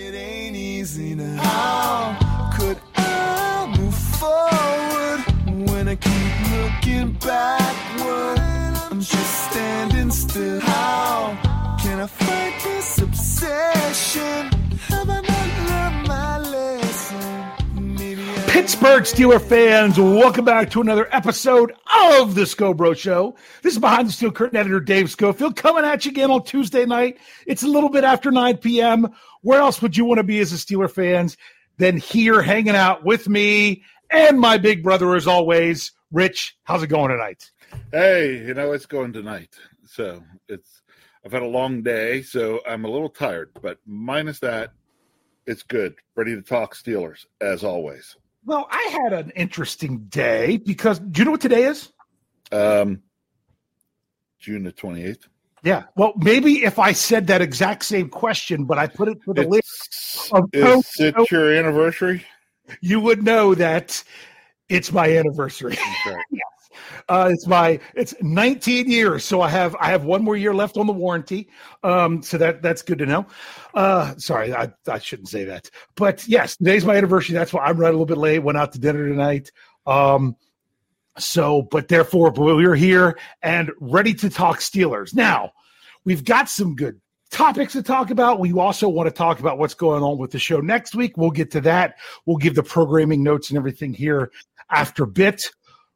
It ain't easy now. How could I move forward when I keep looking backward? I'm just standing still. How can I fight this obsession? Pittsburgh Steeler fans, welcome back to another episode of the Scho Bro Show. This is behind the steel curtain editor Dave Schofield coming at you again on Tuesday night. It's a little bit after 9 p.m. Where else would you want to be as a Steeler fans than here hanging out with me and my big brother as always, Rich? How's it going tonight? Hey, you know it's going tonight. So it's I've had a long day, so I'm a little tired, but minus that, it's good. Ready to talk Steelers as always. Well, I had an interesting day because do you know what today is? Um, June the twenty eighth. Yeah. Well, maybe if I said that exact same question, but I put it for the list, Of Is it your anniversary? you would know that it's my anniversary. Okay. Uh, it's my it's 19 years, so I have I have one more year left on the warranty. Um, so that that's good to know. Uh, sorry, I, I shouldn't say that, but yes, today's my anniversary. That's why I'm running a little bit late. Went out to dinner tonight. Um, so, but therefore, we're here and ready to talk Steelers. Now, we've got some good topics to talk about. We also want to talk about what's going on with the show next week. We'll get to that. We'll give the programming notes and everything here after bit.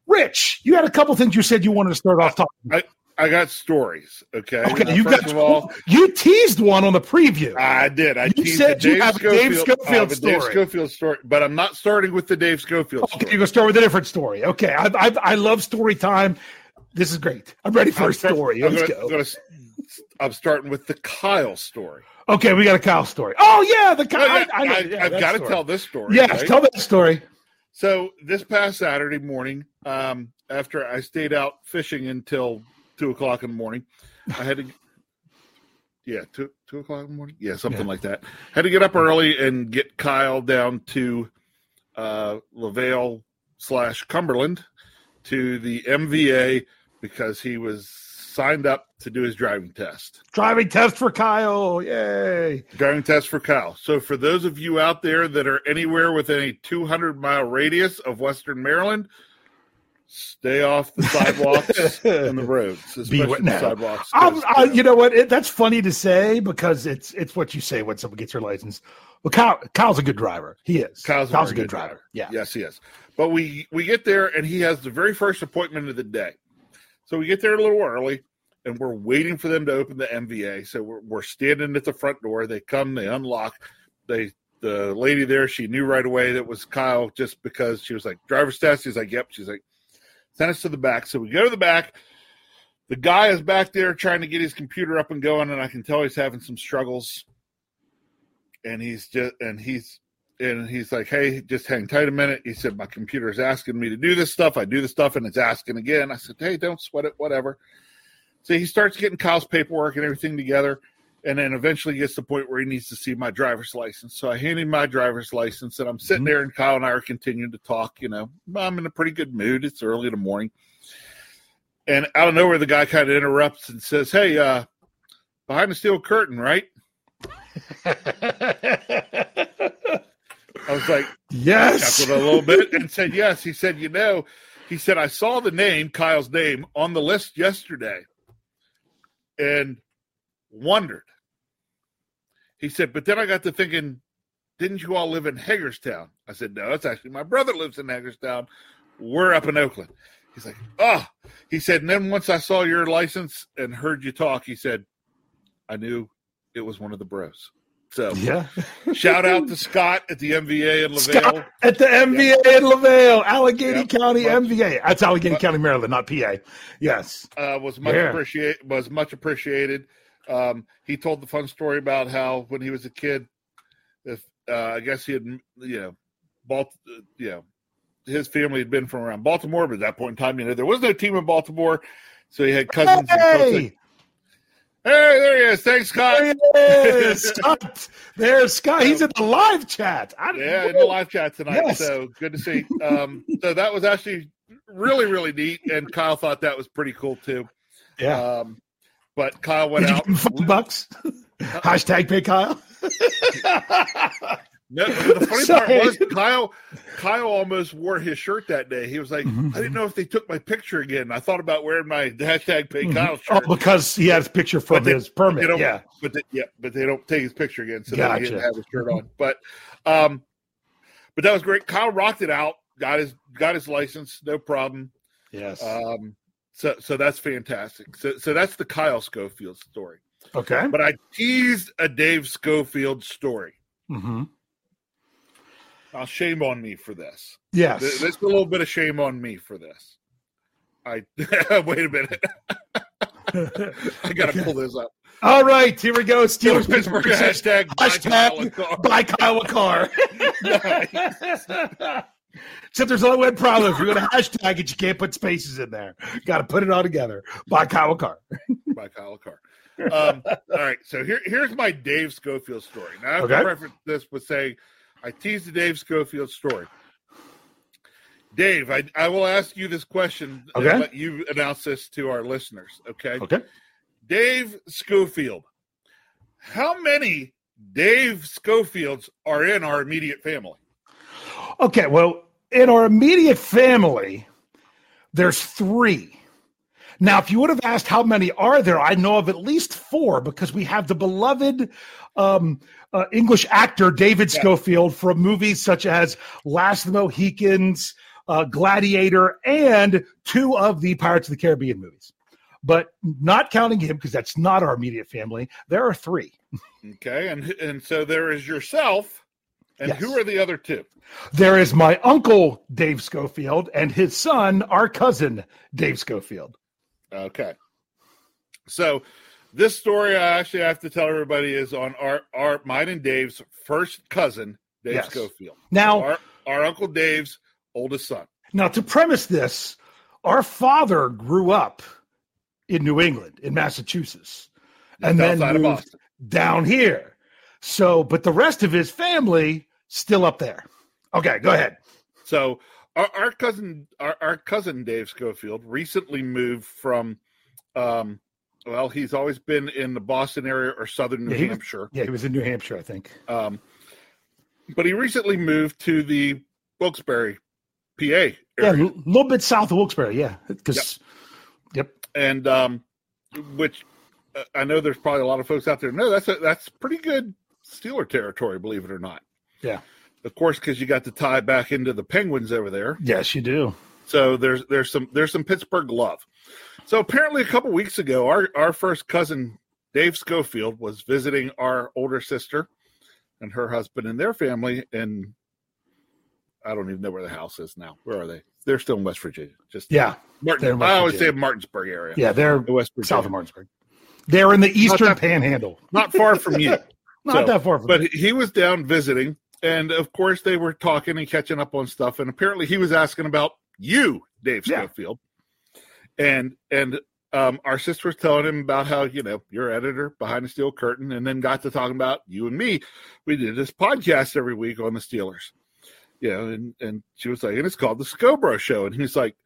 Rich, you had a couple things you said you wanted to start off talking. I I got stories. Okay. Okay, Now, you first got of all, you teased one on the preview. I did. I You teased said you have a Dave Schofield, uh, Schofield I Dave story. Schofield story, but I'm not starting with the Dave Schofield okay, story. you're gonna start with a different story. Okay, I, I, I love story time. This is great. I'm ready for a I'm start- story. I'm Let's gonna- go. gonna I'm starting with the Kyle story. Okay, we got a Kyle story. Oh yeah, the Kyle. I, I, I, have got to tell this story. Yes, right? tell that story. So this past Saturday morning, um, after I stayed out fishing until two o'clock in the morning, I had to. Yeah, two two o'clock in the morning. Yeah, something Yeah. like that. Had to get up early and get Kyle down to uh, LaVale slash Cumberland to the MVA because he was signed up to do his driving test. Driving test for Kyle. Yay. Driving test for Kyle. So, for those of you out there that are anywhere within a 200 mile radius of Western Maryland, stay off the sidewalks and the roads, especially what- the sidewalks. I, you know what? It, that's funny to say because it's it's what you say when someone gets your license. Well, Kyle, Kyle's a good driver. He is. Kyle's a a good good driver. driver. Yeah. Yes, he is. But we we get there and he has the very first appointment of the day. So we get there a little early and we're waiting for them to open the MVA. So we're, we're standing at the front door. They come, they unlock. They the lady there, she knew right away that was Kyle just because she was like driver's test. He's like, yep. She's like, send us to the back. So we go to the back. The guy is back there trying to get his computer up and going, and I can tell he's having some struggles. And he's just and he's and he's like, "Hey, just hang tight a minute." He said, "My computer is asking me to do this stuff. I do the stuff, and it's asking again." I said, "Hey, don't sweat it. Whatever." So he starts getting Kyle's paperwork and everything together, and then eventually gets to the point where he needs to see my driver's license. So I hand him my driver's license, and I'm sitting Mhm. there, and Kyle and I are continuing to talk. You know, I'm in a pretty good mood. It's early in the morning, and out of nowhere, the guy kind of interrupts and says, "Hey, uh, behind the steel curtain, right?" I was like, yes. chuckled a little bit and said yes. He said, you know, he said, I saw the name, Kyle's name, on the list yesterday and wondered. He said, but then I got to thinking, didn't you all live in Hagerstown? I said, no, it's actually my brother lives in Hagerstown. We're up in Oakland. He's like, oh, he said, and then once I saw your license and heard you talk, he said, I knew it was one of the bros. So Yeah. shout out to Scott at the MVA in LaVale. Scott at the MVA in LaVale, Allegheny Yep. County Well- MVA. That's Allegheny Well- County, Maryland, not PA. Yes. uh, was much Yeah. appreciate was much appreciated. Um, he told the fun story about how when he was a kid, if uh, I guess he had you know, Balt, uh, you know, his family had been from around Baltimore, but at that point in time, you know, there was no team in Baltimore, so he had cousins. Hey, hey, there he is. Thanks, Scott. there he is. Scott. There's Scott. He's in the live chat. I, Yeah, in the live chat tonight. Yes. So good to see. Um, so that was actually really, really neat, and Kyle thought that was pretty cool too. Yeah. Um, but Kyle went out. give him five bucks? Hashtag pay Kyle. No, the funny Sorry. part was Kyle. Kyle almost wore his shirt that day. He was like, Mhm. "I didn't know if they took my picture again." I thought about wearing my hashtag Pay Mhm. Kyle Oh, because he had his picture from they- his permit. Yeah. but they, yeah, but they don't take his picture again, so then he didn't have his shirt on. But, um, but that was great. Kyle rocked it out. Got his got his license, no problem. Yes. Um, so so that's fantastic. So so that's the Kyle Schofield story. okay. But I teased a Dave Schofield story. hmm Now, shame on me for this. Yes. Th- There's a little bit of shame on me for this. I wait a minute. I got to pull this up. All right. Here we go. Steelers Pittsburgh hashtag buy Kyle a car. buy Kyle a car. Except there's only one problem. If you're going to hashtag it, you can't put spaces in there. Got to put it all together. Buy Kyle a car. by Kyle Carr. Um, all right, so here, here's my Dave Schofield story. Now, I have Okay. to preface this with saying I teased the Dave Schofield story. Dave, I, I will ask you this question Okay. and let you announce this to our listeners. Okay. Okay. Dave Schofield. How many Dave Schofields are in our immediate family? Okay. Well, in our immediate family, there's three. Now, if you would have asked how many are there, I know of at least four because we have the beloved um, uh, English actor David Yeah. Schofield from movies such as Last of the Mohicans, uh, Gladiator, and two of the Pirates of the Caribbean movies. But not counting him because that's not our immediate family, there are three. Okay, and and so there is yourself, and Yes. who are the other two? There is my uncle Dave Schofield and his son, our cousin Dave Schofield. Okay. So this story I actually have to tell everybody is on our our mine and Dave's first cousin, Dave Yes. Schofield. Now, Our our Uncle Dave's oldest son. Now, to premise this, our father grew up in New England, in Massachusetts, and Just then moved down here. So, but the rest of his family still up there. Okay, go ahead. So our, our cousin our, our cousin Dave Schofield recently moved from um well, he's always been in the Boston area or southern New Yeah, he was- Hampshire. Yeah, he was in New Hampshire, I think. Um but he recently moved to the Wilkes-Barre, PA area. Yeah, a little bit south of Wilkes-Barre. Yeah, because yep. and um, which uh, I know there's probably a lot of folks out there. No, that's a, that's pretty good Steeler territory, believe it or not. Yeah. Of course, because you got to tie back into the Penguins over there. yes, you do. So there's there's some there's some Pittsburgh love. So apparently, a couple weeks ago, our our first cousin Dave Schofield was visiting our older sister and her husband and their family, and I don't even know where the house is now. Where are they? They're still in West Virginia. Just Yeah, Martin. I always Virginia. say Martinsburg area. yeah, they're West Virginia. south of Martinsburg. They're in the eastern that- panhandle. not far from you. Not So, that far from but he was down visiting, and of course they were talking and catching up on stuff. And apparently he was asking about you, Dave Yeah. Schofield, and and um, our sister was telling him about how you know you're editor behind the steel curtain, and then got to talking about you and me. We did this podcast every week on the Steelers, you know, and and she was like, and it's called the Scho Bro Show, and he's like,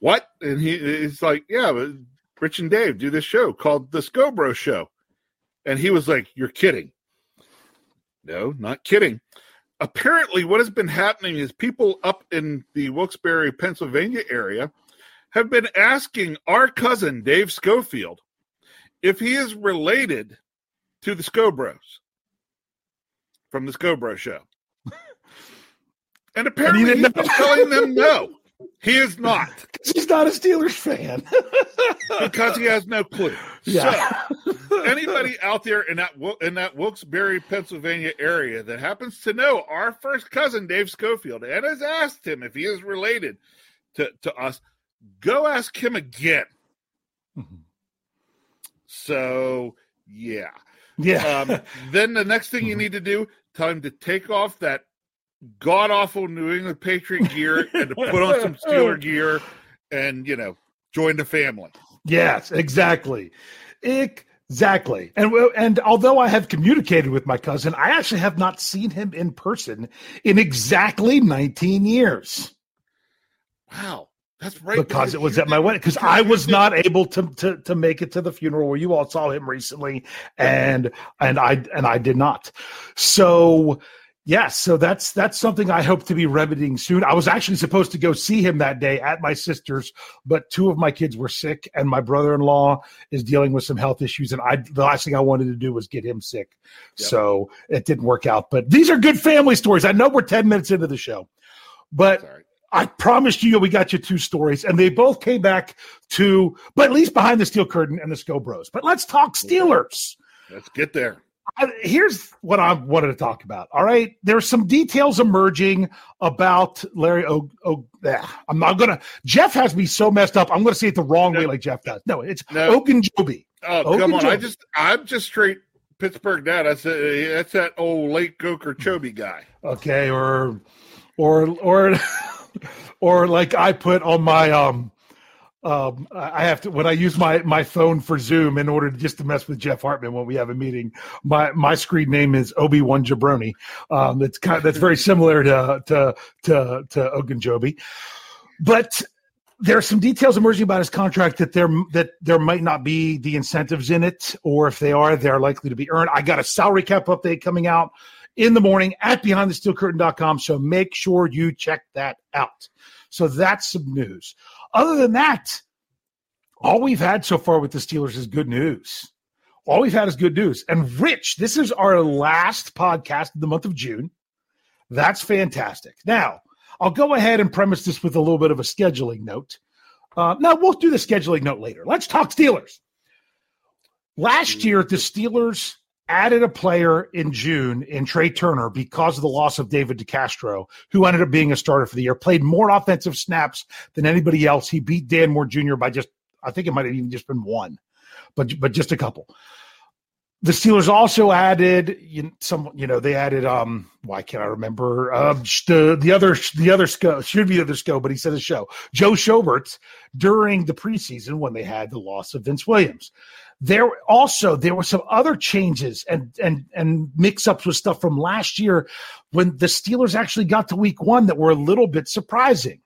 what? And he he's like, yeah, but Rich and Dave do this show called the Scho Bro Show, and he was like, you're kidding. No, not kidding. Apparently, what has been happening is people up in the Wilkes-Barre, Pennsylvania area have been asking our cousin Dave Schofield if he is related to the Scho Bros from the Scho Bro show. And apparently, didn't he's telling them no, he is not He's not a Steelers fan. because he has no clue. Yeah. So, anybody out there in that in that Wilkes-Barre, Pennsylvania area that happens to know our first cousin Dave Schofield and has asked him if he is related to, to us, go ask him again. Mhm. So yeah. yeah. Um, then the next thing you need to do, tell him to take off that god awful New England Patriot gear and to put on some Steeler gear and you know join the family. Yes, exactly. Exactly. And well, and although I have communicated with my cousin, I actually have not seen him in person in exactly 19 years. Wow. That's right. because it was at my wedding. Because I was not able to, to to make it to the funeral where you all saw him recently, and and I and I did not. So yes, so that's that's something I hope to be remedying soon. I was actually supposed to go see him that day at my sister's, but two of my kids were sick, and my brother in law is dealing with some health issues, and I the last thing I wanted to do was get him sick. Yep. So it didn't work out. But these are good family stories. I know we're ten minutes into the show, but. Sorry. I promised you we got you two stories, and they both came back to, but at least behind the steel curtain and the Scho Bros. But let's talk Steelers. Let's get there. I, here's what I wanted to talk about. All right, there's some details emerging about Larry. Oh, o, ah, I'm not gonna. Jeff has me so messed up. I'm gonna say it the wrong way, like Jeff does. No, it's No. Ogunjobi. Oh, come on. I just, I'm just straight Pittsburgh dad. That's, a, that's that old late Goker Chobe guy. okay or or or or like i put on my um um i have to when i use my my phone for zoom in order to just to mess with jeff hartman when we have a meeting my my screen name is obi-wan jabroni um it's kind of, that's very similar to to to to ogunjobi but there are some details emerging about his contract that there that there might not be the incentives in it, or if they are, they're likely to be earned. I got a salary cap update coming out in the morning at behindthesteelcurtain.com. So make sure you check that out. So that's some news. Other than that, all we've had so far with the Steelers is good news. All we've had is good news. And Rich, this is our last podcast of the month of June. That's fantastic. Now, I'll go ahead and premise this with a little bit of a scheduling note. Uh, no, we'll do the scheduling note later. Let's talk Steelers. Last year, the Steelers added a player in June in Trey Turner because of the loss of David DeCastro, who ended up being a starter for the year, played more offensive snaps than anybody else. He beat Dan Moore Jr. by just, I think it might have even just been one, but but just a couple. The Steelers also added you know, some, you know, they added um why can't I remember uh, the the other the other sco should be the other sco, but he said a show Joe Schobert during the preseason when they had the loss of Vince Williams. There also there were some other changes and and and mix ups with stuff from last year when the Steelers actually got to Week One that were a little bit surprising.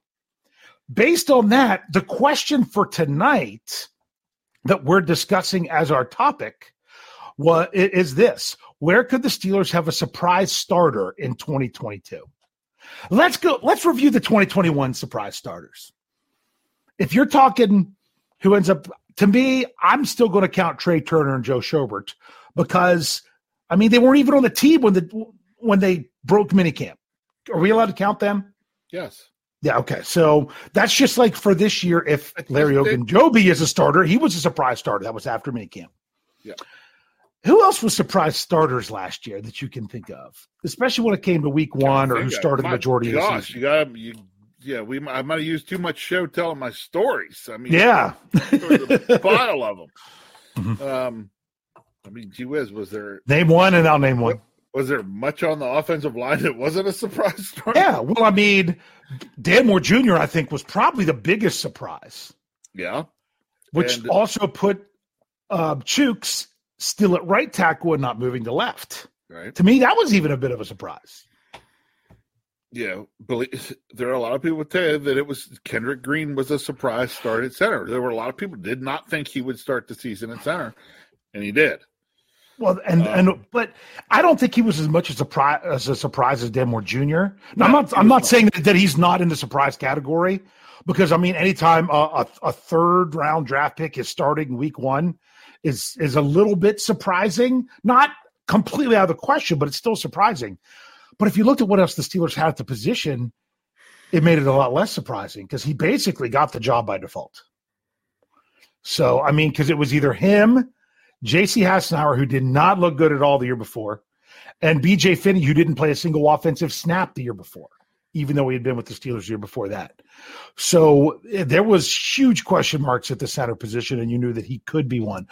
Based on that, the question for tonight that we're discussing as our topic was, is this. Where could the steelers have a surprise starter in 2022 let's go let's review the 2021 surprise starters. If you're talking who ends up to me i'm still going to count trey turner and joe schobert because i mean they weren't even on the team when the when they broke minicamp are we allowed to count them Yes. yeah, okay. So that's just like for this year. If Larry Ogunjobi is a starter, he was a surprise starter. That was after minicamp. Yeah. Who else was surprise starters last year that you can think of, especially when it came to week one or who I- started the majority of the Gosh, season? you got you. Yeah, we. I might have used too much show telling my stories. I mean, Yeah. a pile of them. Mhm. Um, I mean, gee whiz, was there name one, and I'll name one. was there much on the offensive line that wasn't a surprise story? Yeah. Well, I mean, Dan Moore Jr. I think was probably the biggest surprise, yeah, which And- also put uh, Chuks still at right tackle and not moving to left. right. To me, that was even a bit of a surprise. Yeah, believe, there are a lot of people tell you that it was Kendrick Green was a surprise start at center. There were a lot of people did not think he would start the season at center, and he did. Well, and Um, and but I don't think he was as much a surprise as a surprise as Dan Moore Jr. Now, No, I'm not I'm not not. saying that, that he's not in the surprise category because I mean anytime a, a, a third round draft pick is starting week one is is a little bit surprising. Not completely out of the question, but it's still surprising. But if you looked at what else the Steelers had at the position, it made it a lot less surprising because he basically got the job by default. So I mean, because it was either him. J.C. Hassenauer, who did not look good at all the year before, and B.J. Finney, who didn't play a single offensive snap the year before, even though he had been with the Steelers the year before that. So eh, there was huge question marks at the center position, and you knew that he could be one.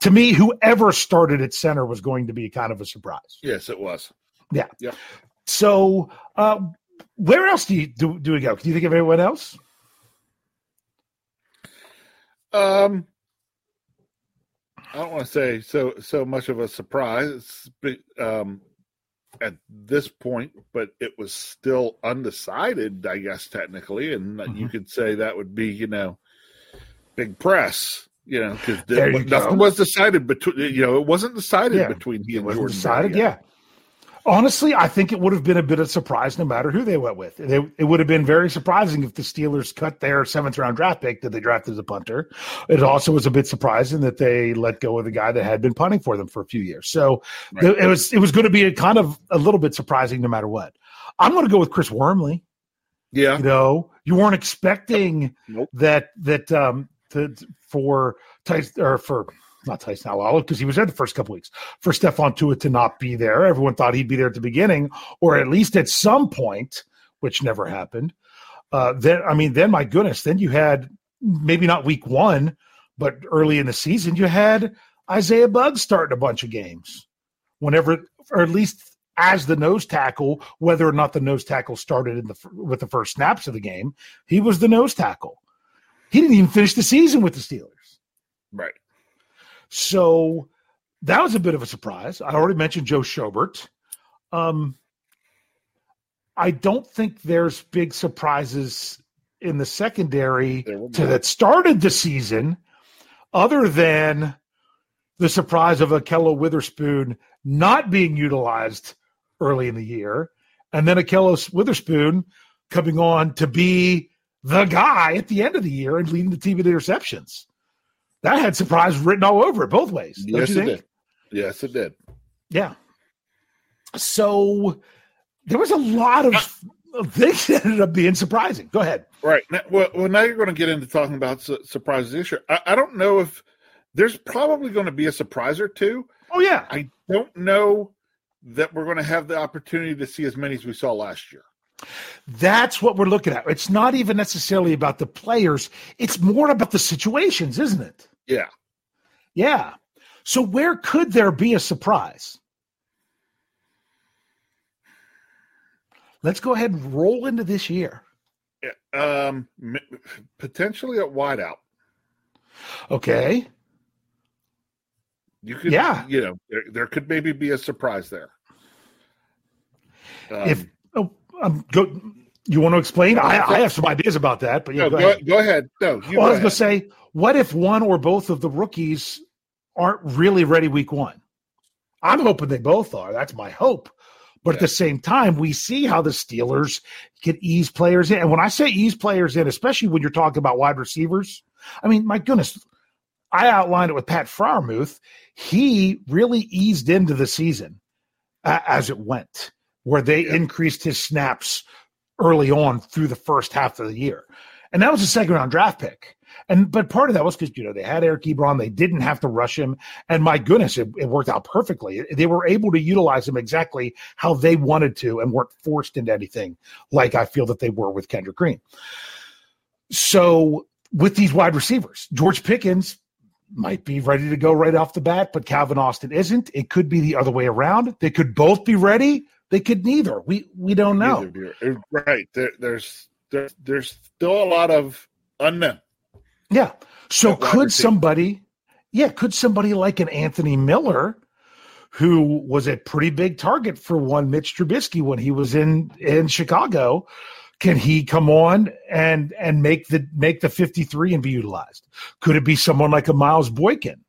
To me, whoever started at center was going to be kind of a surprise. Yes, it was. So uh, where else do you do, do we go? Can you think of anyone else? Um, I don't want to say so so much of a surprise, but um, at this point, but it was still undecided, I guess, technically. And mm-hmm. you could say that would be, you know, big press, you know, because nothing go. was decided between, you know, it wasn't decided yeah. between he and Jordan. Decided, yeah. Honestly, I think it would have been a bit of surprise no matter who they went with. It, it would have been very surprising if the Steelers cut their seventh round draft pick that they drafted as a punter. It also was a bit surprising that they let go of the guy that had been punting for them for a few years. So right. it was it was going to be a kind of a little bit surprising no matter what. I'm going to go with Chris Wormley. Yeah, you know, you weren't expecting nope. that that um to, for or for not Tyson Alualu because he was there the first couple weeks. For Stephon Tuitt to not be there, everyone thought he'd be there at the beginning, or at least at some point, which never happened. Uh, then, I mean, then my goodness, then you had maybe not week one, but early in the season, you had Isaiah Buggs starting a bunch of games. Whenever, or at least as the nose tackle, whether or not the nose tackle started in the with the first snaps of the game, he was the nose tackle. He didn't even finish the season with the Steelers. Right. So that was a bit of a surprise. I already mentioned Joe Schobert. Um, I don't think there's big surprises in the secondary to, that started the season, other than the surprise of Ahkello Witherspoon not being utilized early in the year, and then Ahkello Witherspoon coming on to be the guy at the end of the year and leading the team in interceptions that had surprise written all over it both ways. yes, it did. Yes, it did. Yeah. So there was a lot of uh, things that ended up being surprising. Go ahead. Right. Now, well, well, now you're going to get into talking about su- surprises this year. I, I don't know if there's probably going to be a surprise or two. Oh, yeah. I don't know that we're going to have the opportunity to see as many as we saw last year. That's what we're looking at. It's not even necessarily about the players, it's more about the situations, isn't it? Yeah. Yeah. So, where could there be a surprise? Let's go ahead and roll into this year. Um, potentially at wideout. Okay. You could, yeah. You know, there, there could maybe be a surprise there. Um, if um, go. You want to explain? I, I have some ideas about that, but yeah, no, go, go, ahead. go ahead. No, well, I was going to say, what if one or both of the rookies aren't really ready week one? I'm hoping they both are. That's my hope. But yeah. at the same time, we see how the Steelers can ease players in. And when I say ease players in, especially when you're talking about wide receivers, I mean, my goodness, I outlined it with Pat Freiermuth. He really eased into the season uh, as it went where they yeah. increased his snaps early on through the first half of the year. And that was a second round draft pick. And but part of that was because you know they had Eric Ebron, they didn't have to rush him, and my goodness, it, it, worked out perfectly. They were able to utilize him exactly how they wanted to, and weren't forced into anything like I feel that they were with Kendrick Green. So with these wide receivers, George Pickens might be ready to go right off the bat, but Calvin Austin isn't. It could be the other way around. They could both be ready, they could neither. We we don't know. Uh, right. There, there's there, there's still a lot of unknown. Yeah. So could somebody, yeah, could somebody like an Anthony Miller, who was a pretty big target for one Mitch Trubisky when he was in in Chicago, can he come on and and make the make the 53 and be utilized? Could it be someone like a Miles Boykin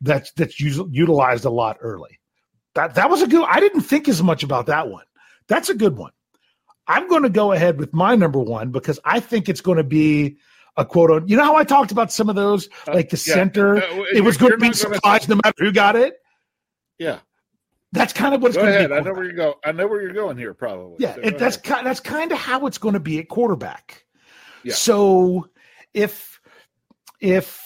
that's that's utilized a lot early? That that was a good. I didn't think as much about that one. That's a good one. I'm going to go ahead with my number one because I think it's going to be a quote on. You know how I talked about some of those, uh, like the uh, yeah. center. Uh, it was going to be a surprise no matter who got it. Yeah, that's kind of what's go going ahead. to be. I know where you go. I know where you're going here. Probably. Yeah, so it, that's kind. That's kind of how it's going to be at quarterback. Yeah. So if if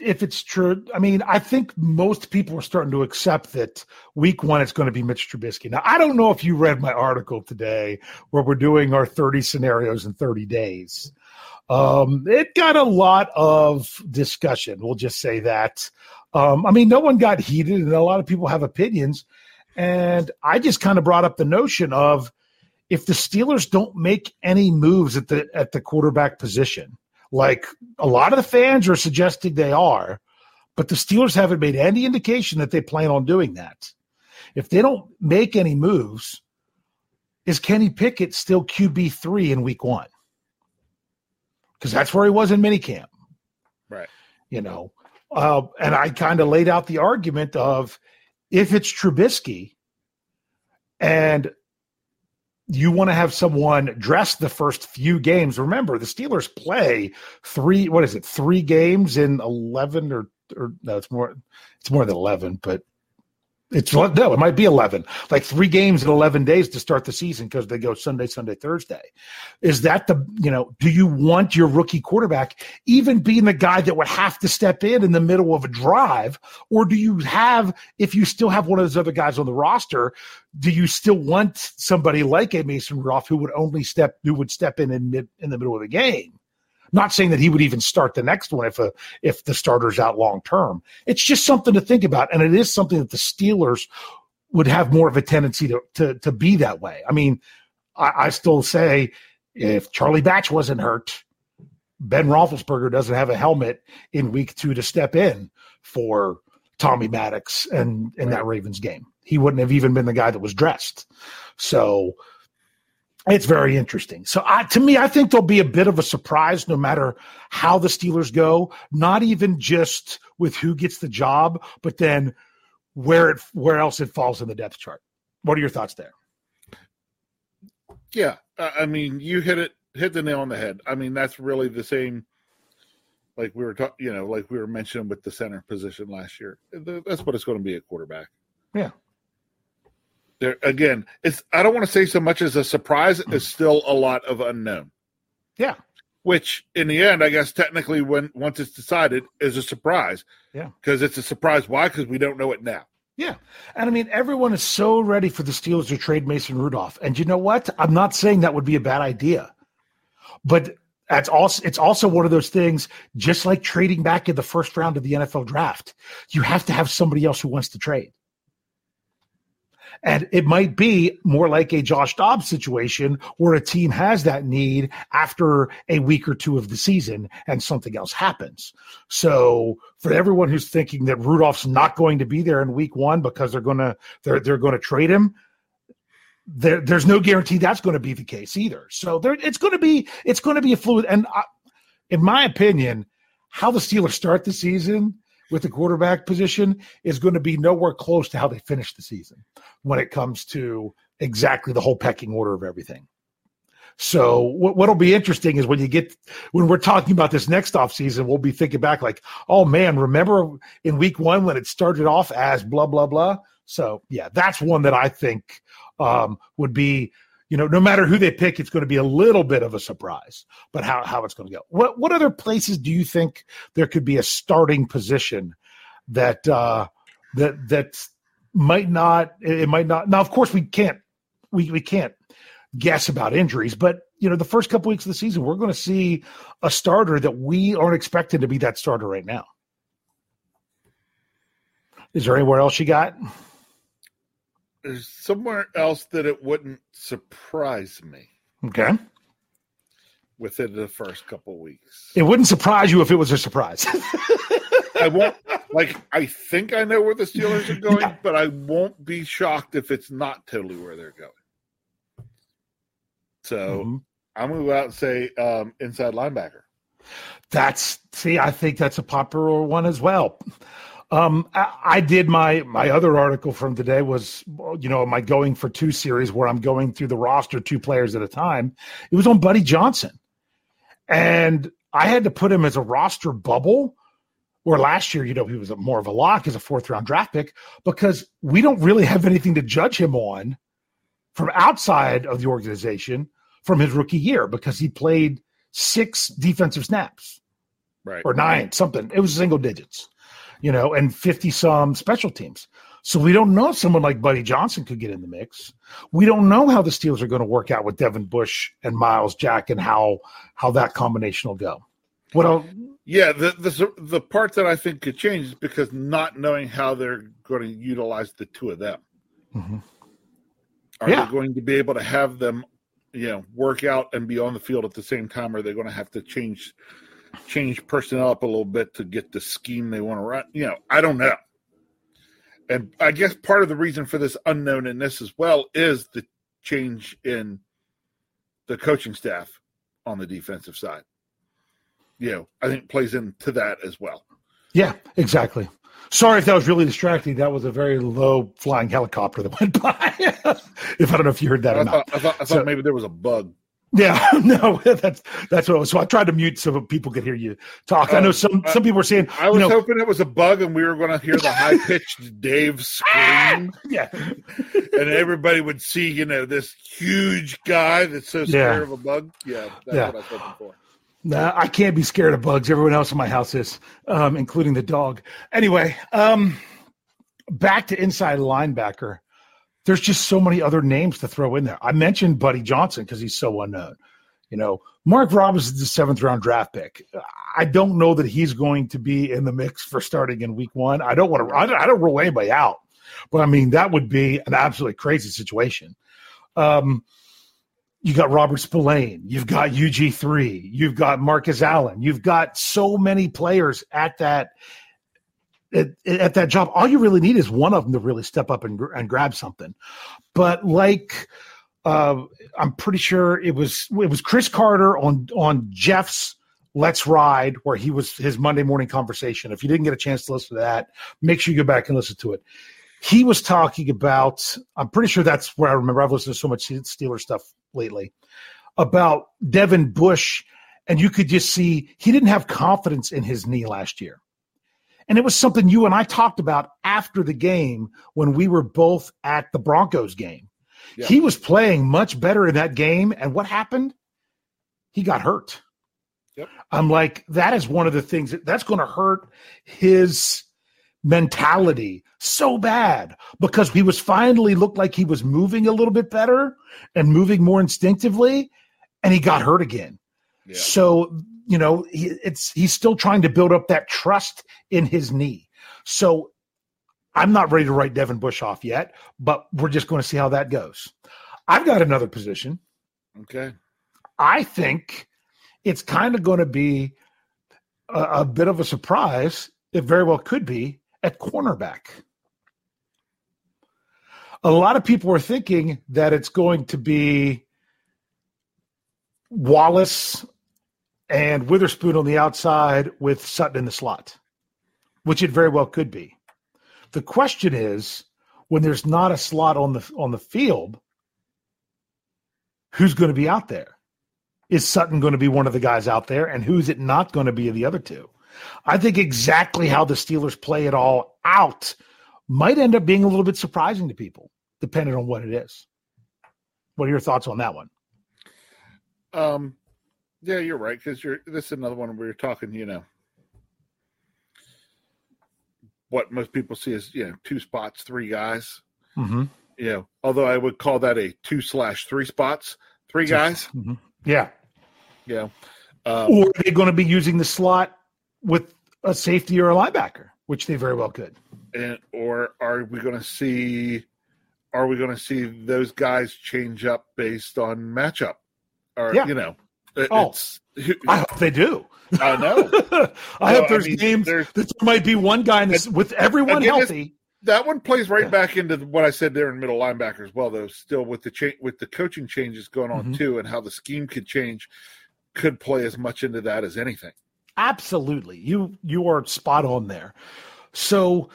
if it's true, I mean, I think most people are starting to accept that week one it's going to be Mitch Trubisky. Now, I don't know if you read my article today where we're doing our 30 scenarios in 30 days. Um, it got a lot of discussion. We'll just say that. Um, I mean, no one got heated, and a lot of people have opinions. And I just kind of brought up the notion of if the Steelers don't make any moves at the at the quarterback position, like a lot of the fans are suggesting they are, but the Steelers haven't made any indication that they plan on doing that. if they don't make any moves, is Kenny Pickett still QB three in week one? Because that's where he was in minicamp. Right. You know, uh, and I kind of laid out the argument of if it's Trubisky and you want to have someone dress the first few games. Remember, the Steelers play three. What is it? Three games in eleven, or or no? It's more. It's more than eleven, but it's no, it might be 11, like three games in 11 days to start the season because they go Sunday, Sunday, Thursday. Is that the, you know, do you want your rookie quarterback even being the guy that would have to step in in the middle of a drive? Or do you have, if you still have one of those other guys on the roster, do you still want somebody like a Mason Rudolph who would only step, who would step in in, mid, in the middle of the game? Not saying that he would even start the next one if a if the starter's out long term. It's just something to think about, and it is something that the Steelers would have more of a tendency to to, to be that way. I mean, I, I still say if Charlie Batch wasn't hurt, Ben Roethlisberger doesn't have a helmet in week two to step in for Tommy Maddox and in right. that Ravens game. He wouldn't have even been the guy that was dressed. So it's very interesting. So, I, to me, I think there'll be a bit of a surprise no matter how the Steelers go. Not even just with who gets the job, but then where it where else it falls in the depth chart. What are your thoughts there? Yeah, I mean, you hit it hit the nail on the head. I mean, that's really the same. Like we were talking, you know, like we were mentioning with the center position last year. That's what it's going to be at quarterback. Yeah, there again, it's I don't want to say so much as a surprise. Hmm. It's still a lot of unknown. Yeah. Which in the end, I guess technically when once it's decided is a surprise. Yeah. Because it's a surprise. Why? Because we don't know it now. Yeah. And I mean, everyone is so ready for the Steelers to trade Mason Rudolph. And you know what? I'm not saying that would be a bad idea. But that's also it's also one of those things, just like trading back in the first round of the NFL draft. You have to have somebody else who wants to trade. And it might be more like a Josh Dobbs situation where a team has that need after a week or two of the season and something else happens. So for everyone who's thinking that Rudolph's not going to be there in week one because they're gonna they're they're gonna trade him, there, there's no guarantee that's going to be the case either. So there, it's going to be it's going to be a fluid. And I, in my opinion, how the Steelers start the season with the quarterback position is going to be nowhere close to how they finish the season when it comes to exactly the whole pecking order of everything. So what, what'll be interesting is when you get when we're talking about this next off season, we'll be thinking back like, oh man, remember in week one when it started off as blah blah blah. So yeah, that's one that I think um, would be you know, no matter who they pick, it's going to be a little bit of a surprise, but how, how it's going to go. What, what other places do you think there could be a starting position that, uh, that, that might not, it might not. Now, of course, we can't, we, we can't guess about injuries, but you know, the first couple weeks of the season, we're going to see a starter that we aren't expecting to be that starter right now. Is there anywhere else you got? There's somewhere else that it wouldn't surprise me. Okay. Within the first couple weeks, it wouldn't surprise you if it was a surprise. I won't like. I think I know where the Steelers are going, yeah. but I won't be shocked if it's not totally where they're going. So mm-hmm. I'm going to go out and say um, inside linebacker. That's see, I think that's a popular one as well. Um, I, I, did my my other article from today was you know my going for two series where I'm going through the roster two players at a time. It was on Buddy Johnson, and I had to put him as a roster bubble. Where last year, you know, he was a, more of a lock as a fourth round draft pick because we don't really have anything to judge him on from outside of the organization from his rookie year because he played six defensive snaps, right, or nine something. It was single digits you know, and 50 some special teams. So we don't know if someone like Buddy Johnson could get in the mix. We don't know how the Steelers are going to work out with Devin Bush and Myles Jack and how how that combination will go. What else? Yeah, the, the the part that I think could change is because not knowing how they're going to utilize the two of them. Mm-hmm. Are yeah. they going to be able to have them, you know, work out and be on the field at the same time? Or are they going to have to change change personnel up a little bit to get the scheme they want to run. You know, I don't know. And I guess part of the reason for this unknown in this as well is the change in the coaching staff on the defensive side. You know, I think plays into that as well. Yeah, exactly. Sorry if that was really distracting. That was a very low flying helicopter that went by. if I don't know if you heard that I or thought, not. I thought, I thought So- maybe there was a bug. Yeah, no, that's that's what it was. So I tried to mute so people could hear you talk. I know Oh, some I- some people were saying, I was you know, hoping it was a bug and we were going to hear the high pitched Dave scream yeah, and everybody would see, you know, this huge guy that's so scared Yeah. of a bug. Yeah, that's Yeah. what I was hoping for. Nah, I can't be scared of bugs. Everyone else in my house is, um, including the dog. Anyway, um, back to inside linebacker. There's just so many other names to throw in there. I mentioned Buddy Johnson because he's so unknown. You know, Mark Robinson is the seventh round draft pick. I don't know that he's going to be in the mix for starting in week one. I don't want to, I don't, I don't rule anybody out, but I mean, that would be an absolutely crazy situation. Um, you got Robert Spillane, you've got UG3, you've got Marcus Allen, you've got so many players at that at, at that job. All you really need is one of them to really step up and, and grab something. But like, uh, I'm pretty sure it was it was Chris Carter on on Jeff's Let's Ride, where he was his Monday morning conversation. If you didn't get a chance to listen to that, make sure you go back and listen to it. He was talking about. I'm pretty sure that's where I remember. I've listened to so much Steeler stuff lately about Devin Bush, and you could just see he didn't have confidence in his knee last year. And it was something you and I talked about after the game when we were both at the Broncos game. Yeah. He was playing much better in that game. And what happened? He got hurt. Yep. I'm like, that is one of the things that, that's going to hurt his mentality so bad because he was finally looked like he was moving a little bit better and moving more instinctively and he got hurt again. Yeah. So, you know, he, it's he's still trying to build up that trust in his knee. So I'm not ready to write Devin Bush off yet, but we're just going to see how that goes. I've got another position. Okay. I think it's kind of going to be a, a bit of a surprise. It very well could be at cornerback. A lot of people are thinking that it's going to be Wallace and Witherspoon on the outside with Sutton in the slot, which it very well could be. The question is, when there's not a slot on the on the field, who's going to be out there? Is Sutton going to be one of the guys out there, and who's it not going to be the other two? I think exactly how the Steelers play it all out might end up being a little bit surprising to people, depending on what it is. What are your thoughts on that one? Um, yeah, you're right because you're. This is another one where you're talking. You know, what most people see is you know two spots, three guys. Mm-hmm. You know, although I would call that a two slash three spots, three guys. Mhm. Yeah. Know, um, Or are they going to be using the slot with a safety or a linebacker, which they very well could. and or are we going to see? Are we going to see those guys change up based on matchup? Or Yeah. you know, Oh. it's. I hope they do. I know. I No, hope I there's mean, games there's- that there might be one guy in this, with everyone again, healthy. that one plays right Yeah. back into what I said there in middle linebacker as well, though. Still, with the cha- with the coaching changes going on Mhm. too, and how the scheme could change, could play as much into that as anything. Absolutely, you you are spot on there. So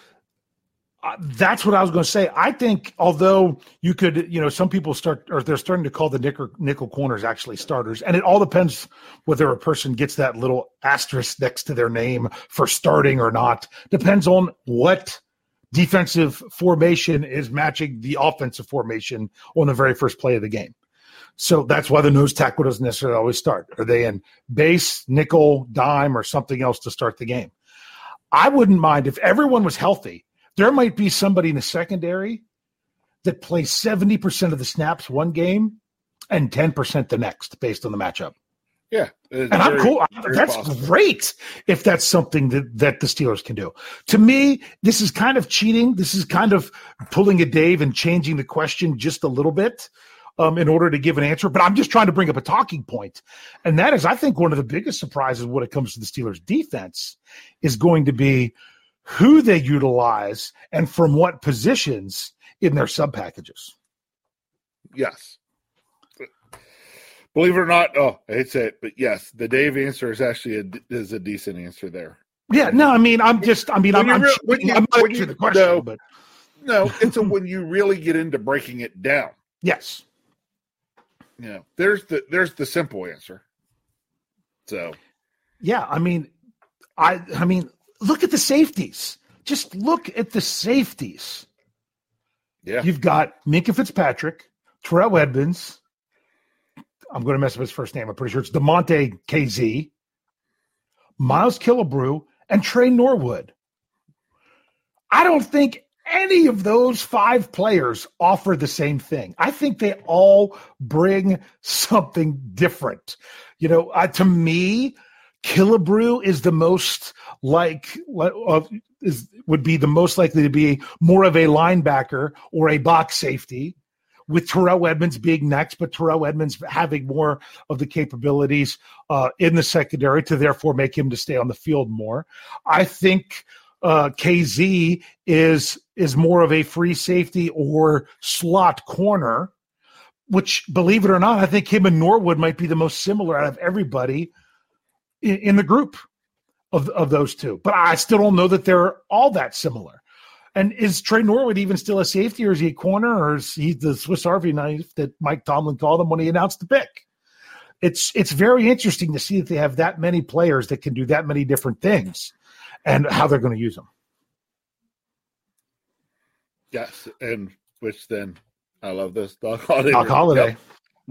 uh, that's what I was going to say. I think although you could, you know, some people start or they're starting to call the nickel nickel corners actually starters, and it all depends whether a person gets that little asterisk next to their name for starting or not. Depends on what defensive formation is matching the offensive formation on the very first play of the game. So that's why the nose tackle doesn't necessarily always start. Are they in base, nickel, dime, or something else to start the game? I wouldn't mind if everyone was healthy. There might be somebody in the secondary that plays 70% of the snaps one game and 10% the next based on the matchup. Yeah, And I'm cool. That's possible. great if that's something that, that the Steelers can do. To me, this is kind of cheating. This is kind of pulling a Dave and changing the question just a little bit um, in order to give an answer. But I'm just trying to bring up a talking point. And that is, I think, one of the biggest surprises when it comes to the Steelers defense is going to be who they utilize and from what positions in their sub packages. Yes. Believe it or not, oh, it's it, but yes, the Dave answer is actually a, is a decent answer there. Yeah, no, I mean, I'm just, I mean, When I'm, when you- I'm not when answering you the question, know- but No, it's a, when you really get into breaking it down. yes, You know, there's the there's the simple answer. So yeah, I mean, I, I mean, look at the safeties. Just look at the safeties. yeah, You've got Minkah Fitzpatrick, Terrell Edmunds. I'm going to mess up his first name. I'm pretty sure it's Damontae Kazee, Miles Killebrew, and Tre Norwood. I don't think any of those five players offer the same thing. I think they all bring something different. You know, uh, to me, Killebrew is the most like uh, is would be the most likely to be more of a linebacker or a box safety, with Terrell Edmunds being next, but Terrell Edmunds having more of the capabilities uh, in the secondary to therefore make him to stay on the field more. I think uh, Kazee is is more of a free safety or slot corner, which believe it or not, I think him and Norwood might be the most similar out of everybody in, in the group of of those two. But I still don't know that they're all that similar. And is Tre Norwood even still a safety, or is he a corner, or is he the Swiss Army knife that Mike Tomlin called him when he announced the pick? It's it's very interesting to see that they have that many players that can do that many different things, and how they're going to use them. yes, and which then I love this Doc Holiday. Doc Holiday Yep,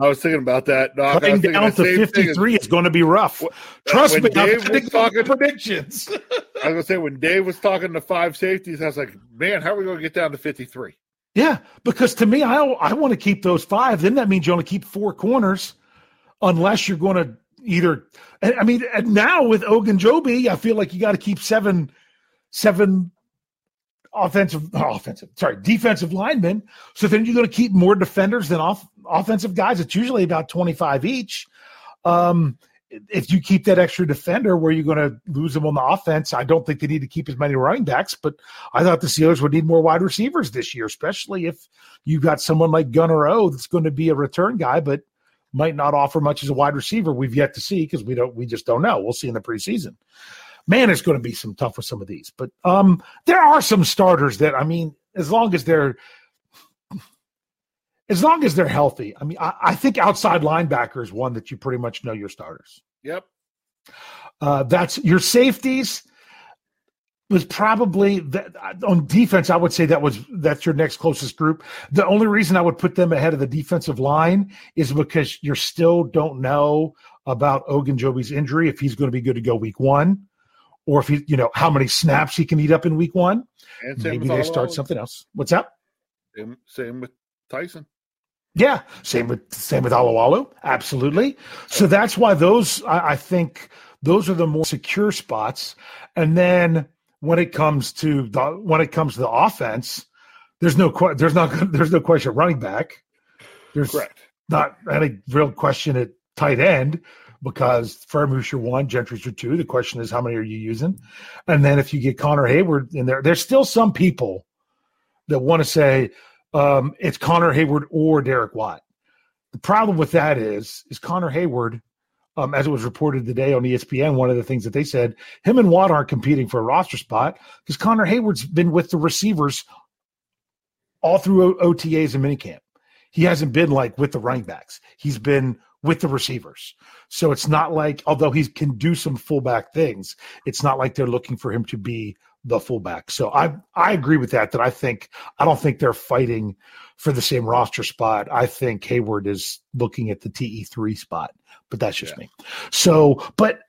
I was thinking about that. Was cutting down to same thing as- fifty three is going to be rough. Wh- uh, Trust when me, I'm Dave was talking- predictions. I was gonna say when Dave was talking to five safeties, I was like, man, how are we going to get down to fifty three? Yeah, because to me, I I want to keep those five. Then that means you only keep four corners, unless you're going to either. I mean, now with Ogunjobi, I feel like you got to keep seven, seven offensive, offensive, sorry, defensive linemen. So then you're going to keep more defenders than off offensive guys. It's usually about twenty five each. Um, if you keep that extra defender, where you're going to lose them on the offense, I don't think they need to keep as many running backs. But I thought the Steelers would need more wide receivers this year, especially if you've got someone like gunner O that's going to be a return guy, but might not offer much as a wide receiver. We've yet to see because we don't, we just don't know. We'll see in the preseason. Man, it's going to be some tough with some of these, but um, there are some starters that I mean, as long as they're as long as they're healthy. I mean, I, I think outside linebacker is one that you pretty much know your starters. Yep. Uh, that's your safeties was probably that on defense. I would say that was that's your next closest group. The only reason I would put them ahead of the defensive line is because you still don't know about Ogunjobi's injury if he's going to be good to go week one, or if he you know how many snaps he can eat up in week one. And Maybe they start something else. What's up? Same, same with Tyson. Yeah, same with same with Alualu. Absolutely. So that's why those I, I think those are the more secure spots. And then when it comes to the when it comes to the offense, there's no there's not there's no question at running back. There's Correct. not any real question at tight end because Freiermuth your one, Gentry's your two. The question is how many are you using? And then if you get Connor Heyward in there, there's still some people that want to say um, it's Connor Heyward or Derek Watt. The problem with that is is Connor Heyward, um, as it was reported today on ESPN, one of the things that they said, him and Watt aren't competing for a roster spot because Connor Heyward's been with the receivers all through O- OTAs and minicamp. He hasn't been like with the running backs. He's been with the receivers. So it's not like, although he can do some fullback things, it's not like they're looking for him to be the fullback. So I I agree with that. That I think I don't think they're fighting for the same roster spot. I think Heyward is looking at the TE three spot, but that's just Yeah. me. So, but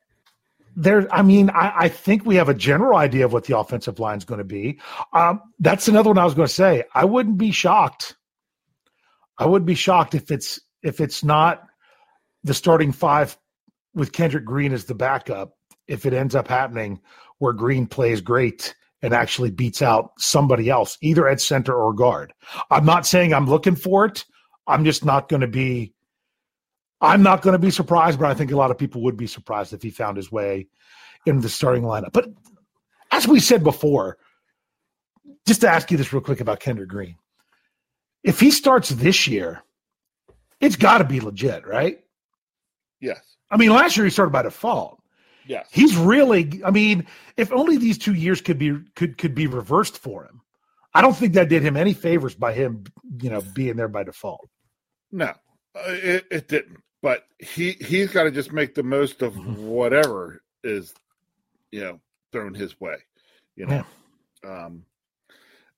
there, I mean, I, I think we have a general idea of what the offensive line is going to be. Um, that's another one I was going to say. I wouldn't be shocked. I would be shocked if it's if it's not the starting five with Kendrick Green as the backup. If it ends up happening where Green plays great and actually beats out somebody else, either at center or guard. I'm not saying I'm looking for it. I'm just not going to be. I'm not going to be surprised, but I think a lot of people would be surprised if he found his way in the starting lineup. But as we said before, just to ask you this real quick about Kendrick Green. If he starts this year, it's got to be legit, right? Yes. I mean, last year he started by default. Yes. He's really. I mean, if only these two years could be could could be reversed for him. I don't think that did him any favors by him, you know, being there by default. No, uh, it, it didn't. But he he's got to just make the most of Mhm. whatever is, you know, thrown his way. You know, um,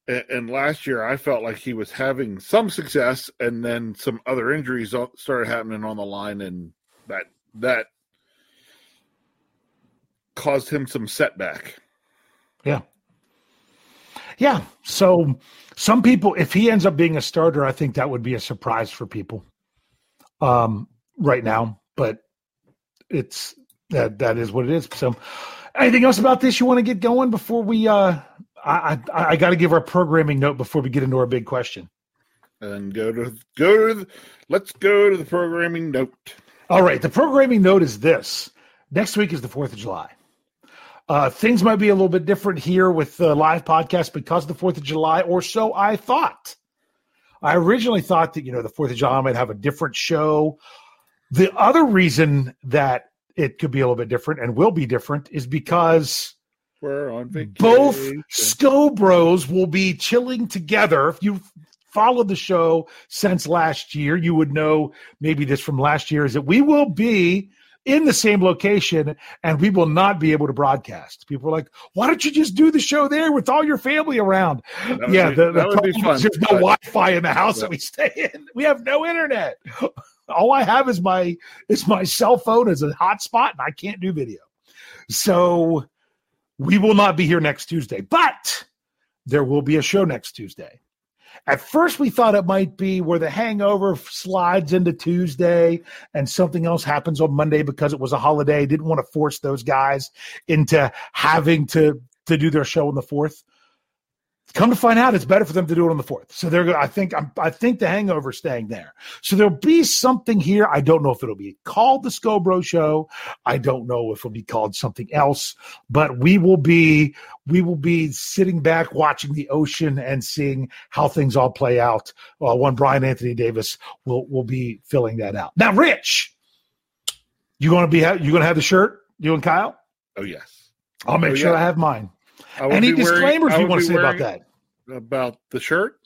and, and last year I felt like he was having some success, and then some other injuries started happening on the line, and that that caused him some setback. Yeah. Yeah. So some people, if he ends up being a starter, I think that would be a surprise for people um, right now. But it's that that is what it is. So anything else about this you want to get going before we uh I I, I gotta give our programming note before we get into our big question. And go to go to the, let's go to the programming note. All right. The programming note is this. Next week is the Fourth of July. Uh, things might be a little bit different here with the live podcast because of the Fourth of July, or so I thought. I originally thought that you know the Fourth of July might have a different show. The other reason that it could be a little bit different and will be different is because We're on vacation. both Scho Bros will be chilling together. If you followed the show since last year, you would know maybe this from last year is that we will be in the same location and we will not be able to broadcast. People are like, why don't you just do the show there with all your family around? Yeah, be- the, the that would be fun, there's no Wi-Fi in the house Yeah. that we stay in. We have no internet. All I have is my is my cell phone as a hotspot, and I can't do video. So we will not be here next Tuesday, but there will be a show next Tuesday. At first, we thought it might be where the hangover slides into Tuesday and something else happens on Monday because it was a holiday. Didn't want to force those guys into having to to do their show on the fourth. Come to find out, it's better for them to do it on the fourth. So they're. I think. I'm, I think the hangover staying there. So there'll be something here. I don't know if it'll be called the Scho Bro Show. I don't know if it'll be called something else. But we will be. We will be sitting back, watching the ocean, and seeing how things all play out. Uh, one Brian Anthony Davis will will be filling that out. Now, Rich, you going to be? ha- You going to have the shirt? You and Kyle? Oh yes. I'll make Oh, sure yeah. I have mine. I Any be wearing- disclaimers you want to say about that? About the shirt?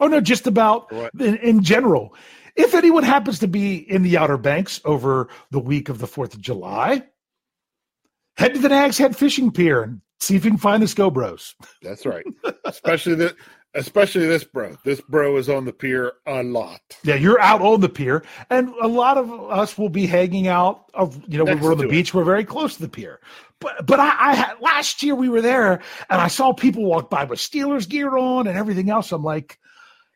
Oh no, just about in, in general. If anyone happens to be in the Outer Banks over the week of the Fourth of July, head to the Nags Head Fishing Pier and see if you can find the Scho Bros. That's right. especially the especially this bro. This bro is on the pier a lot. Yeah, you're out on the pier, and a lot of us will be hanging out. Of you know, when we're on the to it. beach, we're very close to the pier. But but I, I had last year we were there, and I saw people walk by with Steelers gear on and everything else. I'm like,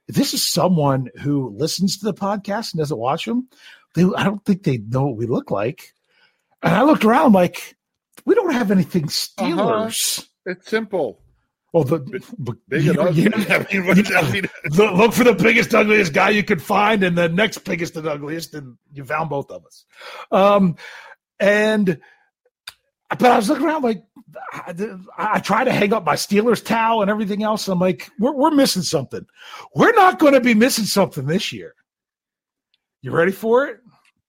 this is someone who listens to the podcast and doesn't watch them. They, I don't think they know what we look like. And I looked around, like, we don't have anything uh-huh. Steelers. It's simple. Well, the, Big Big you- and ugly. you- I mean, I mean, Look, for the biggest, ugliest guy you could find, and the next biggest and ugliest, and you found both of us. Um, and but I was looking around like I, I try to hang up my Steelers towel and everything else. I'm like, we're we're missing something. We're not going to be missing something this year. You ready for it?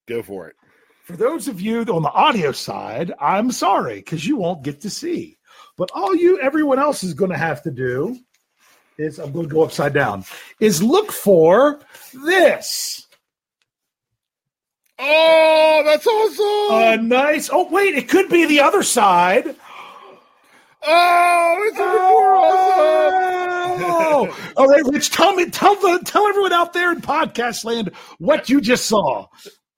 go for it. For those of you on the audio side, I'm sorry because you won't get to see. But all you, everyone else is going to have to do is I'm going to go upside down. Is look for this Oh, that's awesome! a nice. Oh wait, it could be the other side. oh, it's even more awesome! Oh, all right, Rich. Tell me, tell the, tell everyone out there in podcast land what you just saw.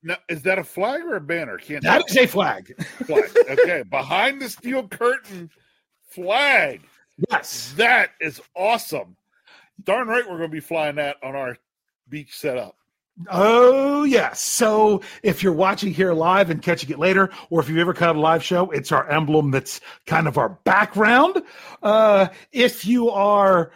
Now, is that a flag or a banner? Can't That tell. is a flag. flag. Okay, behind the steel curtain flag. Yes. That is awesome. Darn right, we're going to be flying that on our beach setup. Oh, yes. So if you're watching here live and catching it later, or if you've ever caught a live show, it's our emblem that's kind of our background. Uh, if you are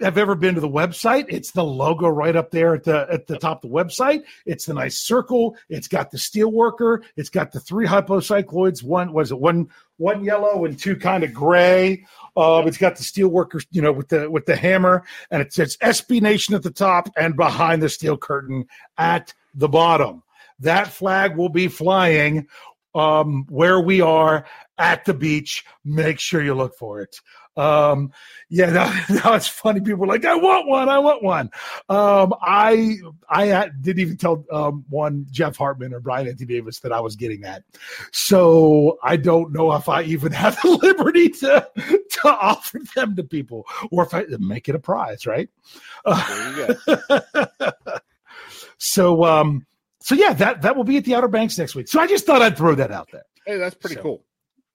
have ever been to the website, it's the logo right up there at the at the top of the website. It's the nice circle. It's got the steel worker. It's got the three hypocycloids. One was it one one yellow and two kind of gray. Um, it's got the steel worker, you know, with the with the hammer, and it says SB Nation at the top and behind the steel curtain at the bottom. That flag will be flying um, where we are at the beach. Make sure you look for it. Um, yeah, now, now it's funny. People are like, I want one. I want one. Um, I I didn't even tell um, one Jeff Hartman or Brian Anthony Davis that I was getting that. So I don't know if I even have the liberty to to offer them to people or if I make it a prize, right? There you go. so um, so yeah, that that will be at the Outer Banks next week. So I just thought I'd throw that out there. Hey, that's pretty So- cool.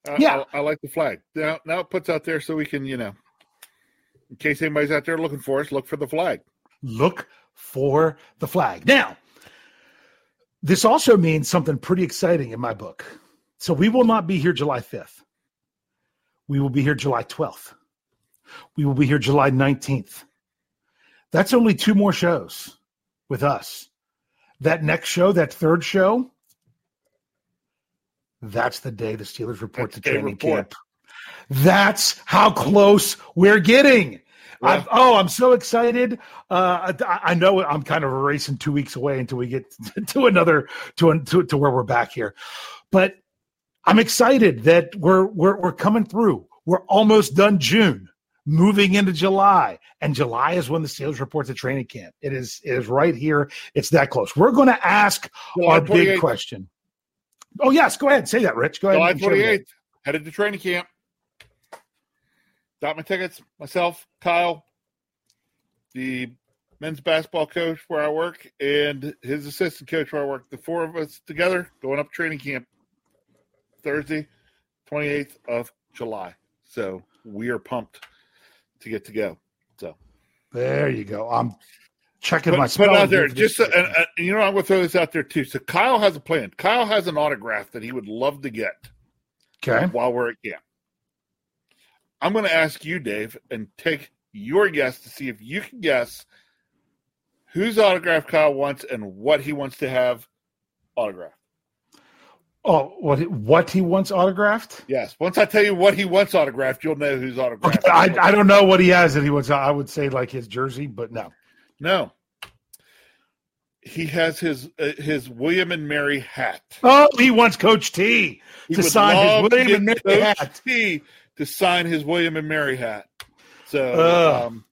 I, Yeah. I, I like the flag. Now, now it puts out there so we can, you know, in case anybody's out there looking for us, look for the flag. look for the flag. Now, this also means something pretty exciting in my book. So we will not be here July 5th. We will be here July 12th. We will be here July 19th. That's only two more shows with us. That next show, that third show, that's the day the Steelers report That's to training report. camp. That's how close we're getting. Oh, I'm so excited. Uh, I, I know I'm kind of racing two weeks away until we get to another to, to to where we're back here, but I'm excited that we're we're we're coming through. We're almost done June, moving into July, and July is when the Steelers report to training camp. It is it is right here. It's that close. We're going to ask July our big question. Oh yes, go ahead. Say that, Rich. Go ahead. July share 28th, headed to training camp. Got my tickets, myself, Kyle, the men's basketball coach where I work, and his assistant coach where I work. The four of us together going up training camp Thursday, 28th of July. So we are pumped to get to go. So There you go. I'm checking put, my spelling out there. here for this Just second. and, uh, you know, I'm going to throw this out there too. So Kyle has a plan. Kyle has an autograph that he would love to get. okay. while we're at camp. I'm going to ask you, Dave, and take your guess to see if you can guess whose autograph Kyle wants and what he wants to have autographed. Oh, what he, what he wants autographed? Yes. Once I tell you what he wants autographed, you'll know whose autograph. Okay, I, I don't know what he has that he wants. I would say like his jersey, but no. No. He has his uh, his William and Mary hat. Oh, he wants Coach T He to sign his William and Mary Coach hat. T to sign his William and Mary hat. So um,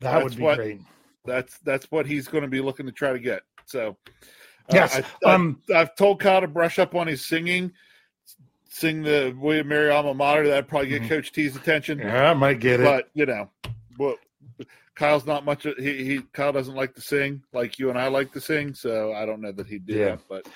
That That's would be what- great. that's that's what he's going to be looking to try to get. So, uh, Yes, I, um, I, have told Kyle to brush up on his singing, sing the William Mary alma mater. That'd probably get Mhm. Coach T's attention. Yeah, I might get it. But you know, well, Kyle's not much. He, he Kyle doesn't like to sing like you and I like to sing, so I don't know that he'd do Yeah. that. But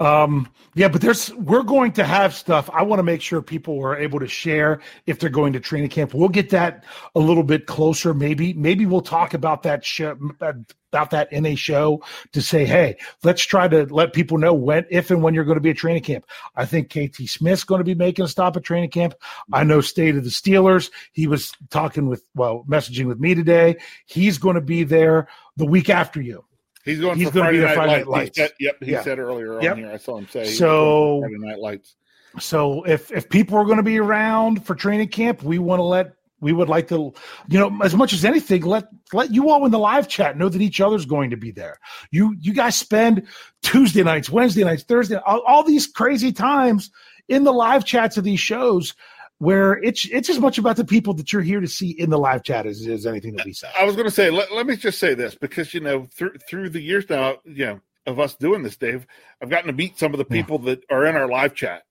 Um, yeah, but there's we're going to have stuff. I want to make sure people are able to share if they're going to training camp. We'll get that a little bit closer. Maybe maybe we'll talk about that show about that in a show to say, hey, let's try to let people know when, if and when you're going to be at training camp. I think KT Smith's going to be making a stop at training camp. I know State of the Steelers. He was talking with well, messaging with me today. He's going to be there the week after you. He's going He's gonna Friday, be night, at Friday lights. Night Lights. He said, yep, he Yeah. said earlier Yep. on here. I saw him say So- Friday Night Lights. So if if people are going to be around for training camp, we want to let we would like to, you know, as much as anything, let let you all in the live chat know that each other's going to be there. You you guys spend Tuesday nights, Wednesday nights, Thursday, all, all these crazy times in the live chats of these shows where it's it's as much about the people that you're here to see in the live chat as is anything that we say. I was going to say, let, let me just say this because you know through through the years now, you know of us doing this, Dave, I've gotten to meet some of the Yeah. people that are in our live chat,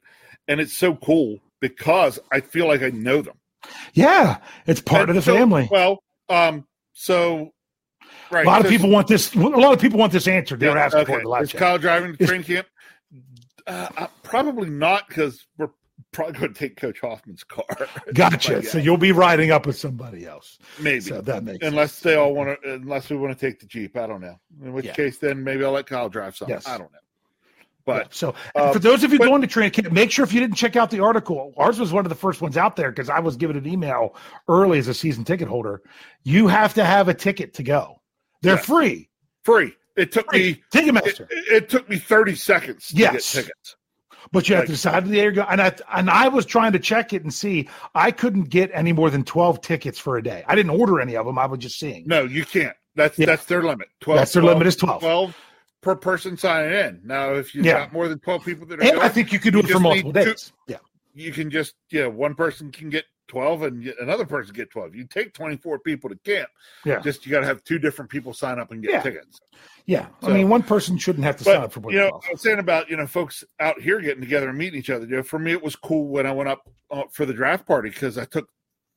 and it's so cool because I feel like I know them. Yeah, it's part And of the so- family. Well, um, so right, a lot of people want this. A lot of people want this answered. They Yeah, asking okay. for it in the live Is chat. Kyle driving to training camp? Uh, uh, probably not because we're probably going to take Coach Hoffman's car. Gotcha. Yeah. So you'll be riding up with somebody else. Maybe. So that makes unless they all want to, unless we want to take the Jeep. I don't know. In which Yeah. case, then maybe I'll let Kyle drive some. Yes. I don't know. But So Uh, for those of you but- going to training camp, make sure if you didn't check out the article, ours was one of the first ones out there because I was given an email early as a season ticket holder. You have to have a ticket to go. They're Yeah. free. free. It took Free. me Ticketmaster. it took me 30 seconds to get tickets. But you have to decide the go. And I and I was trying to check it and see. I couldn't get any more than twelve tickets for a day. I didn't order any of them. I was just seeing. No, you can't. That's Yeah. that's their limit. 12 That's their limit is 12. 12 per person signing in. Now, if you've Yeah. got more than 12 people that are and going, I think you could do you it for multiple need two- days. Yeah. you can just yeah, one person can get 12 and another person get 12. You take 24 people to camp. Yeah. Just you got to have two different people sign up and get Yeah. tickets. Yeah. I mean, one person shouldn't have to sign up for you know, 12. I was saying about you know folks out here getting together and meeting each other. You know, for me, it was cool when I went up uh, for the draft party because I took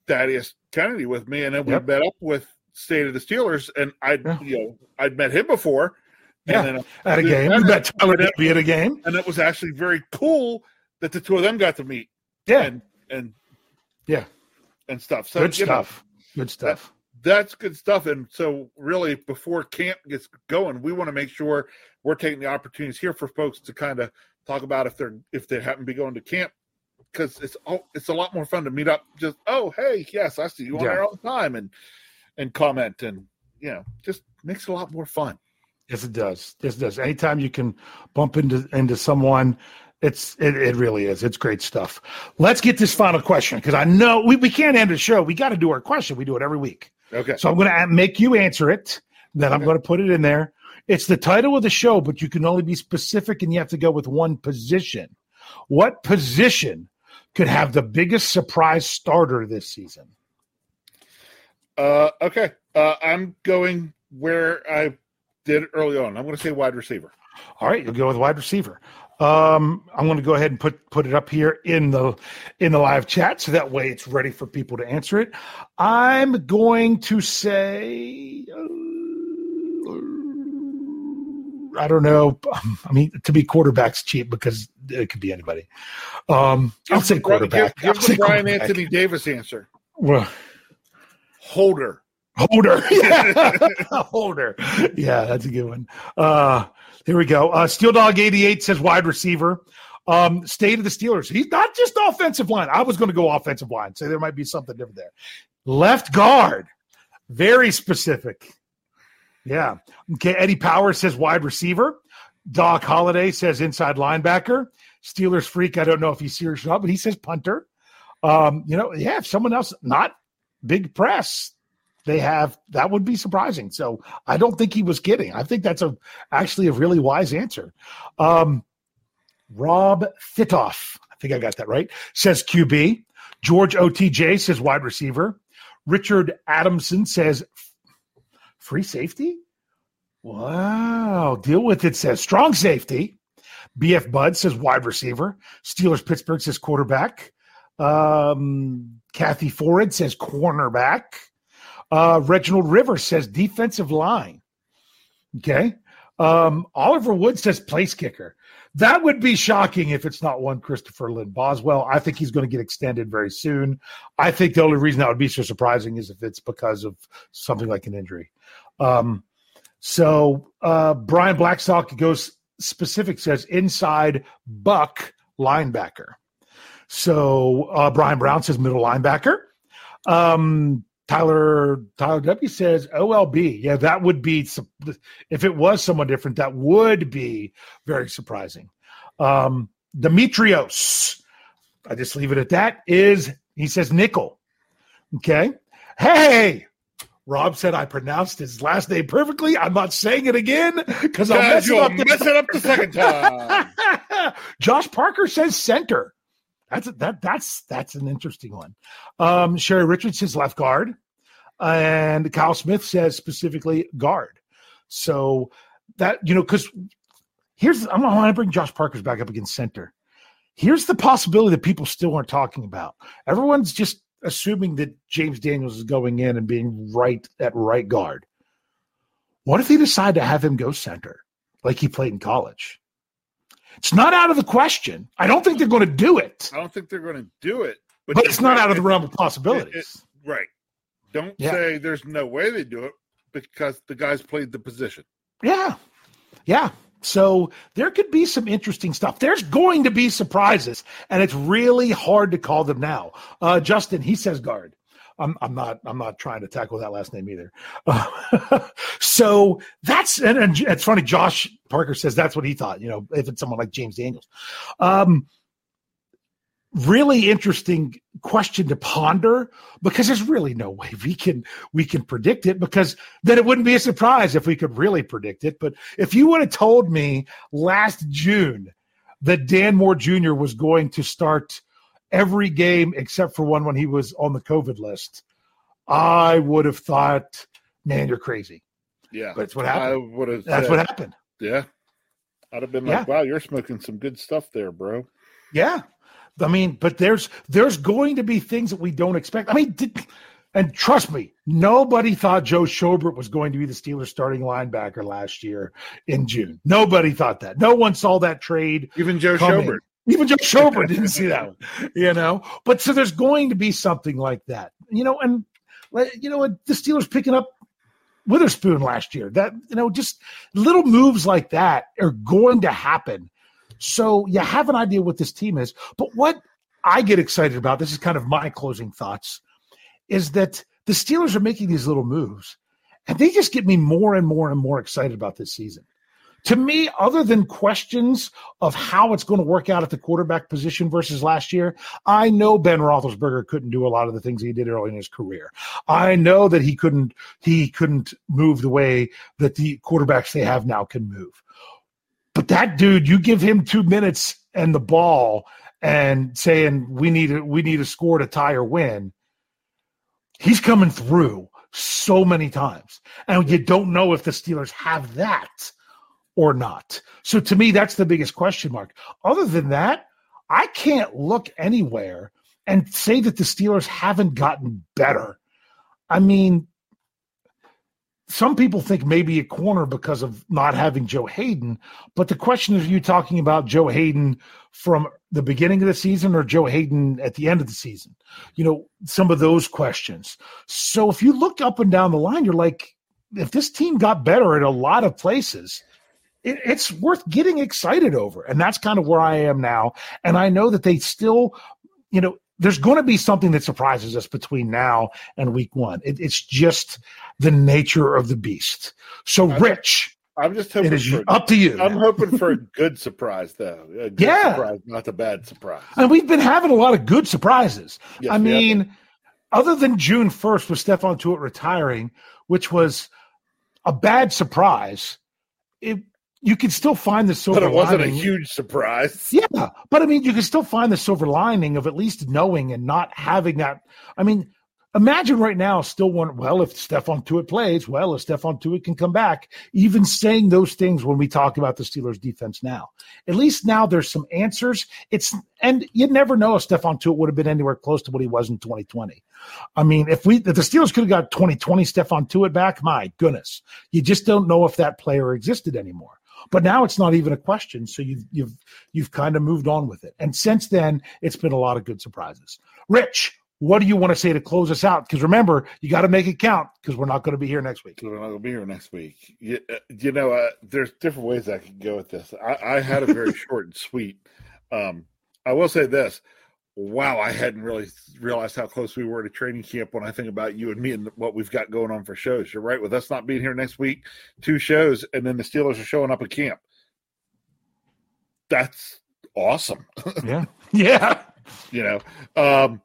Thaddeus Kennedy with me, and then we Yep. met up with State of the Steelers, and I, Yeah. you know, I'd met him before, Yeah. and then At a game. You met Tyler Digby at a game. and it was actually very cool that the two of them got to meet Yeah. and and Yeah. and stuff. So Good you know, stuff. Good stuff. that's good stuff. And so, really, before camp gets going, we want to make sure we're taking the opportunities here for folks to kind of talk about if they're if they happen to be going to camp because it's oh, it's a lot more fun to meet up. Just oh, hey, yes, I see you on Yeah. there all the time, and and comment and you know, just makes it a lot more fun. Yes, it does. Yes, it does. Anytime you can bump into into someone, it's it, it really is. It's great stuff. Let's get this final question because I know we, we can't end the show. We got to do our question. We do it every week. Okay, So I'm going to make you answer it. Then I'm going to put it in there. It's the title of the show, but you can only be specific and you have to go with one position. What position could have the biggest surprise starter this season? uh, okay, uh, I'm going where I did early on. I'm going to say wide receiver. All right, you'll go with wide receiver. Um, I'm going to go ahead and put put it up here in the in the live chat, so that way it's ready for people to answer it. I'm going to say, uh, I don't know. I mean, to be quarterback's cheap because it could be anybody. Um, I'll say Give- give- quarterback. Give, say the Brian. Anthony Davis answer. Well, Holder. Holder. Yeah. Holder. Yeah, that's a good one. Uh here we go. Uh Steel Dog 88 says wide receiver. Um, state of the Steelers. He's not just offensive line. I was going to go offensive line, so there might be something different there. Left guard. Very specific. Yeah. Okay. Eddie Powers says wide receiver. Doc Holiday says inside linebacker. Steelers freak. I don't know if he's serious or not, but he says punter. Um, you know, yeah, if someone else not big press, they have that would be surprising. So I don't think he was kidding. I think that's a actually a really wise answer. Um, Rob Fitoff, I think I got that right, says QB. George OTJ says wide receiver. Richard Adamson says free safety. Wow, deal with it says strong safety. BF Bud says wide receiver. Steelers Pittsburgh says quarterback. Um, Kathy Ford says cornerback. Uh, Reginald Rivers says defensive line. Okay. Um, Oliver Wood says place kicker. That would be shocking if it's not one Christopher Lynn Boswell. I think he's going to get extended very soon. I think the only reason that would be so surprising is if it's because of something like an injury. Um, so uh, Brian Blackstock goes specific says inside buck linebacker. So uh, Brian Brown says middle linebacker. Um, Tyler Tyler W says OLB. Yeah, that would be if it was someone different. That would be very surprising. Um, Demetrios, I just leave it at that. Is he says nickel? Okay. Hey, Rob said I pronounced his last name perfectly. I'm not saying it again because I'll mess it up. mess it up the second time. Josh Parker says center. That's that that's that's an interesting one. Um, Sherry Richards says left guard, and Kyle Smith says specifically guard. So that you know, because here's I'm gonna bring Josh Parker's back up against center. Here's the possibility that people still aren't talking about. Everyone's just assuming that James Daniels is going in and being right at right guard. What if they decide to have him go center like he played in college? It's not out of the question. I don't think they're going to do it, I don't think they're going to do it, but, but it's not out of the realm of possibilities. Right. Don't Yeah. say there's no way they do it because the guys played the position. Yeah. Yeah. So there could be some interesting stuff. There's going to be surprises, and it's really hard to call them now. Uh, Justin, he says guard. I'm, I'm not I'm not trying to tackle that last name either. Uh, so that's and, and, it's funny. Josh Parker says that's what he thought. You know, if it's someone like James Daniels, um, really interesting question to ponder because there's really no way we can we can predict it because then it wouldn't be a surprise if we could really predict it. But if you would have told me last June that Dan Moore Jr. was going to start every game except for one when he was on the COVID list, I would have thought, man, you're crazy. Yeah. But it's what happened. I would have That's said, what happened. Yeah. I'd have been like, wow, you're smoking some good stuff there, bro. Yeah. I mean, but there's there's going to be things that we don't expect. I mean, did, and trust me, nobody thought Joe Schobert was going to be the Steelers starting linebacker last year in June. Nobody thought that. No one saw that trade. Even Joe coming. Schobert. Even Joe Schobert didn't see that one, you know. But so there's going to be something like that, you know. And you know, the Steelers picking up Witherspoon last year. That you know, just little moves like that are going to happen. So you have an idea what this team is. But what I get excited about, this is kind of my closing thoughts, is that the Steelers are making these little moves, and they just get me more and more and more excited about this season to me, other than questions of how it's going to work out at the quarterback position versus last year, I know Ben Roethlisberger couldn't do a lot of the things he did early in his career. I know that he couldn't he couldn't move the way that the quarterbacks they have now can move. But that dude, you give him two minutes and the ball and saying we need a, we need a score to tie or win, he's coming through so many times, and you don't know if the Steelers have that or not. So to me, that's the biggest question mark. Other than that, I can't look anywhere and say that the Steelers haven't gotten better. I mean, some people think maybe a corner because of not having Joe Haden. but the question is: Are you talking about Joe Haden from the beginning of the season or Joe Haden at the end of the season? You know, some of those questions. So if you look up and down the line, you're like, if this team got better at a lot of places, it, it's worth getting excited over. And that's kind of where I am now. And I know that they still, you know, there's going to be something that surprises us between now and week one. It, it's just the nature of the beast. So, I'm, Rich, I'm just hoping it is for, up to you. I'm hoping for a good surprise, though. A good yeah, surprise, not a bad surprise. And we've been having a lot of good surprises. Yes, I mean, other than June 1st with Stephon Tuitt retiring, which was a bad surprise, it you can still find the silver. But it wasn't lining. a huge surprise. Yeah, but I mean, you can still find the silver lining of at least knowing and not having that. I mean, imagine right now still one. Well, if Stephon Tuitt plays, well, if Stephon Tuitt can come back, even saying those things when we talk about the Steelers' defense now, at least now there's some answers. It's and you never know if Stephon Tuitt would have been anywhere close to what he was in 2020. I mean, if we if the Steelers could have got 2020 Stephon Tuitt back, my goodness, you just don't know if that player existed anymore. But now it's not even a question. So you've you've you've kind of moved on with it. And since then, it's been a lot of good surprises. Rich, what do you want to say to close us out? Because remember, you got to make it count because we're not going to be here next week. We're not going to be here next week. You, uh, you know, uh, there's different ways I can go with this. I, I had a very short and sweet. Um, I will say this: wow, I hadn't really realized how close we were to training camp when I think about you and me and what we've got going on for shows. You're right with us not being here next week, two shows, and then the Steelers are showing up at camp. That's awesome. Yeah. Yeah. you know, um,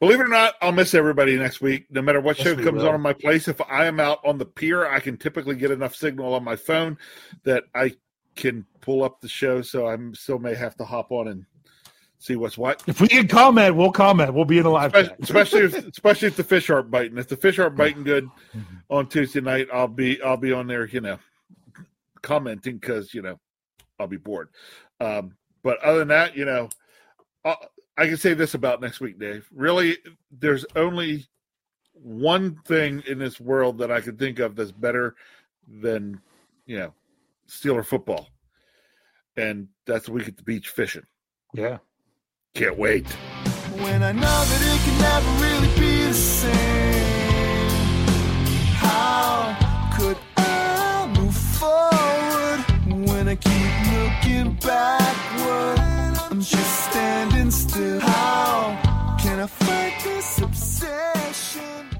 believe it or not, I'll miss everybody next week, no matter what yes, show comes will. on in my place. If I am out on the pier, I can typically get enough signal on my phone that I can pull up the show. So I still may have to hop on and see what's what. If we can comment, we'll comment. We'll be in the live especially, especially if especially if the fish aren't biting. If the fish aren't biting good on Tuesday night, I'll be I'll be on there, you know, commenting because you know I'll be bored. Um, but other than that, you know, I'll, I can say this about next week, Dave. Really, there's only one thing in this world that I could think of that's better than you know Steeler football, and that's a week at the beach fishing. Yeah. Can't wait. When I know that it can never really be the same, how could I move forward when I keep looking backward? I'm just standing still. How can I fight this obsession?